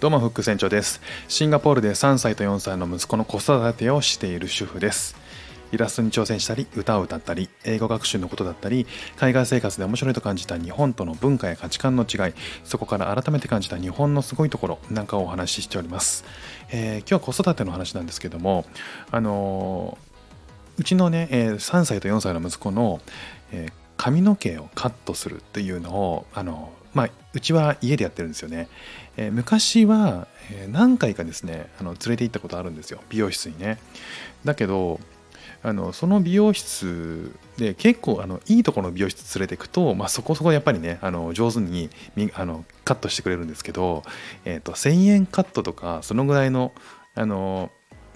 どうもフック船長です。シンガポールで3歳と4歳の息子の子育てをしている主婦です。イラストに挑戦したり歌を歌ったり英語学習のことだったり海外生活で面白いと感じた日本との文化や価値観の違いそこから改めて感じた日本のすごいところなんかをお話ししております、えー、今日は子育ての話なんですけどもあのー、うちのね、えー、3歳と4歳の息子の、えー、髪の毛をカットするっていうのをあのまあ、うちは家でやってるんですよね。えー、昔は、えー、何回かですねあの連れて行ったことあるんですよ美容室にね。だけどあのその美容室で結構あのいいところの美容室連れていくと、まあ、そこそこやっぱりねあの上手にあのカットしてくれるんですけど、えーと、1000円カットとかそのぐらいのあの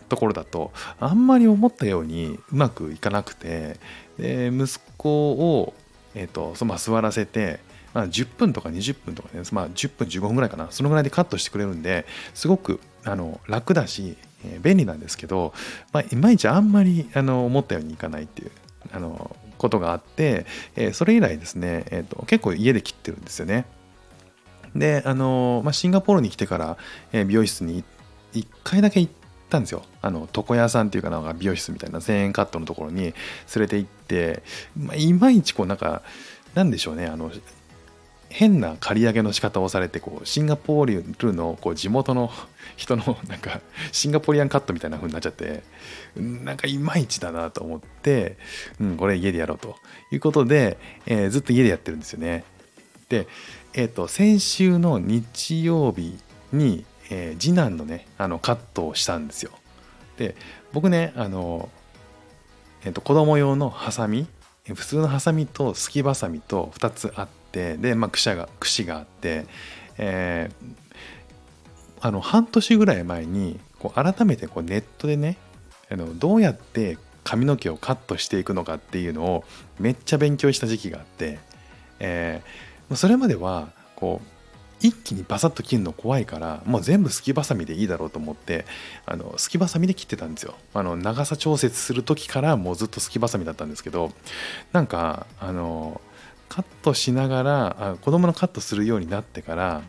ところだとあんまり思ったようにうまくいかなくてで息子を、えーとまあ、座らせてまあ、10分とか20分とかね、まあ、10分15分ぐらいかなそのぐらいでカットしてくれるんですごくあの楽だし、えー、便利なんですけど、まあ、いまいちあんまりあの思ったようにいかないっていうあのことがあって、えー、それ以来ですね、えーと、結構家で切ってるんですよね。であの、まあ、シンガポールに来てから、えー、美容室に1回だけ行ったんですよ。あの床屋さんっていうかなんか美容室みたいな1000円カットのところに連れて行って、まあ、いまいちこうなんかなんでしょうねあの変な借り上げの仕方をされてこうシンガポールのこう地元の人のなんかシンガポリアンカットみたいな風になっちゃってなんかいまいちだなと思って、うん、これ家でやろうということで、えー、ずっと家でやってるんですよね。で、えーと、先週の日曜日に、えー、次男のねあのカットをしたんですよ。で僕ねあの、えーと、子供用のハサミ普通のハサミとすきばさみと2つあってってで、まあ、串が串があって、えー、あの半年ぐらい前にこう改めてこうネットでねあのどうやって髪の毛をカットしていくのかっていうのをめっちゃ勉強した時期があって、えー、それまではこう一気にバサッと切るの怖いからもう全部すきばさみでいいだろうと思ってあのすきばさみで切ってたんですよ。あの長さ調節する時からもうずっとすきばさみだったんですけどなんかあのカットしながらあ子供のカットするようになってから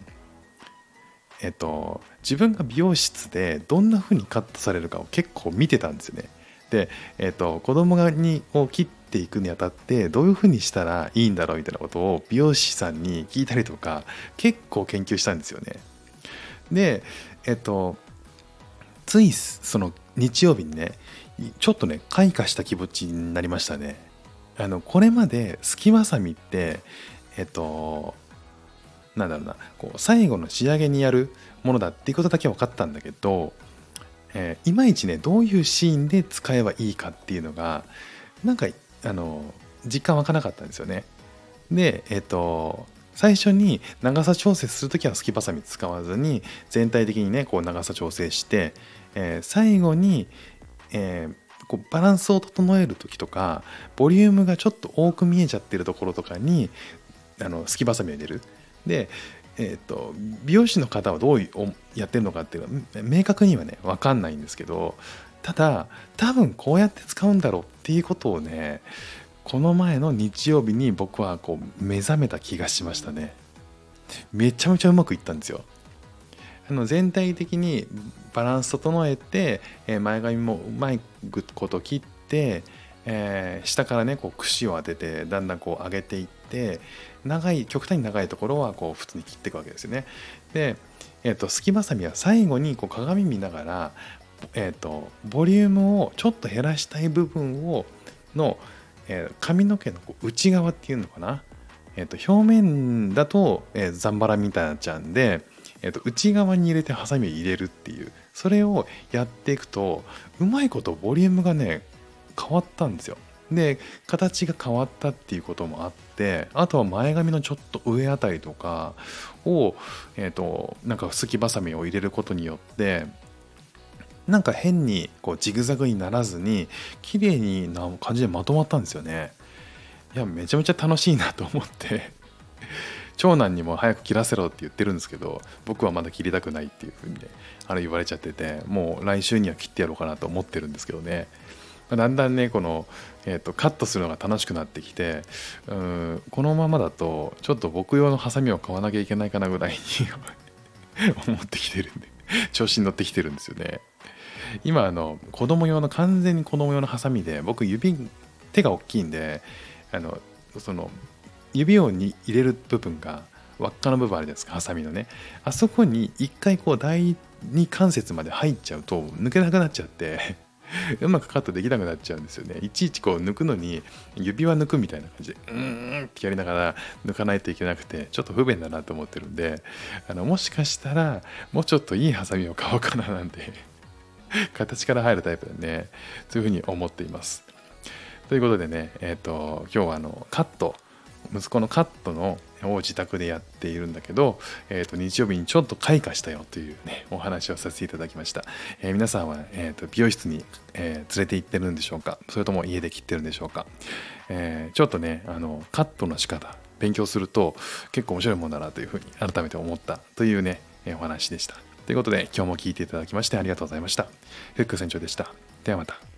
えっと自分が美容室でどんな風にカットされるかを結構見てたんですよね。で、えっと、子供がにを切っていくにあたってどういう風にしたらいいんだろうみたいなことを美容師さんに聞いたりとか結構研究したんですよね。でえっとついその日曜日にねちょっとね開花した気持ちになりましたね。あのこれまですきわさみってえっとなんだろうなこう最後の仕上げにやるものだっていうことだけ分かったんだけど、えー、いまいちねどういうシーンで使えばいいかっていうのがなんかあの実感湧かなかったんですよね。でえっと最初に長さ調整する時はすきばさみ使わずに全体的にねこう長さ調整して、えー、最後に、えー、こうバランスを整える時とかボリュームがちょっと多く見えちゃってるところとかにあのすきばさみを入れる。でえーと、美容師の方はどうやってるのかっていうのは明確にはね分かんないんですけどただ多分こうやって使うんだろうっていうことをねこの前の日曜日に僕はこう目覚めた気がしましたねめちゃめちゃうまくいったんですよあの全体的にバランス整えて、え前髪もうまいこと切って、えー、下からねこう串を当ててだんだんこう上げていって長い極端に長いところはこう普通に切っていくわけですよね。で、えーと、すきばさみは最後にこう鏡見ながら、えーと、ボリュームをちょっと減らしたい部分をの、えー、髪の毛のこう内側っていうのかな、えーと、表面だと、えー、ザンバラみたいになっちゃうんでえー、と内側に入れてハサミを入れるっていうそれをやっていくとうまいことボリュームがね変わったんですよ。で形が変わったっていうこともあってあとは前髪のちょっと上あたりとかをえっ、となんかすきばさみを入れることによってなんか変にこうジグザグにならずに綺麗にな感じでまとまったんですよね。いやめちゃめちゃ楽しいなと思って。長男にも早く切らせろって言ってるんですけど僕はまだ切りたくないっていうふうにねあの言われちゃっててもう来週には切ってやろうかなと思ってるんですけどね。だんだんねこの、えーと、カットするのが楽しくなってきてうんこのままだとちょっと僕用のハサミを買わなきゃいけないかなぐらいに 思ってきてるんで調子に乗ってきてるんですよね。今あの子供用の完全に子供用のハサミで僕指手が大きいんであのその指をに入れる部分が輪っかの部分あるじゃないですかハサミのね。あそこに一回こう第二関節まで入っちゃうと抜けなくなっちゃって うまくカットできなくなっちゃうんですよね。いちいちこう抜くのに指輪抜くみたいな感じでうーんってやりながら抜かないといけなくてちょっと不便だなと思ってるんであのもしかしたらもうちょっといいハサミを買おうかななんて 形から入るタイプでね。そういうふうに思っています。ということでねえっ、ー、と今日はあのカット息子のカットのを自宅でやっているんだけど、えー、と日曜日にちょっと開花したよというねお話をさせていただきました、えー、皆さんは、えー、と美容室に、えー、連れて行ってるんでしょうか？それとも家で切ってるんでしょうか、えー、ちょっとねあのカットの仕方勉強すると結構面白いもんだなというふうに改めて思ったというね、えお話でした。ということで今日も聞いていただきましてありがとうございました。フック船長でした。ではまた。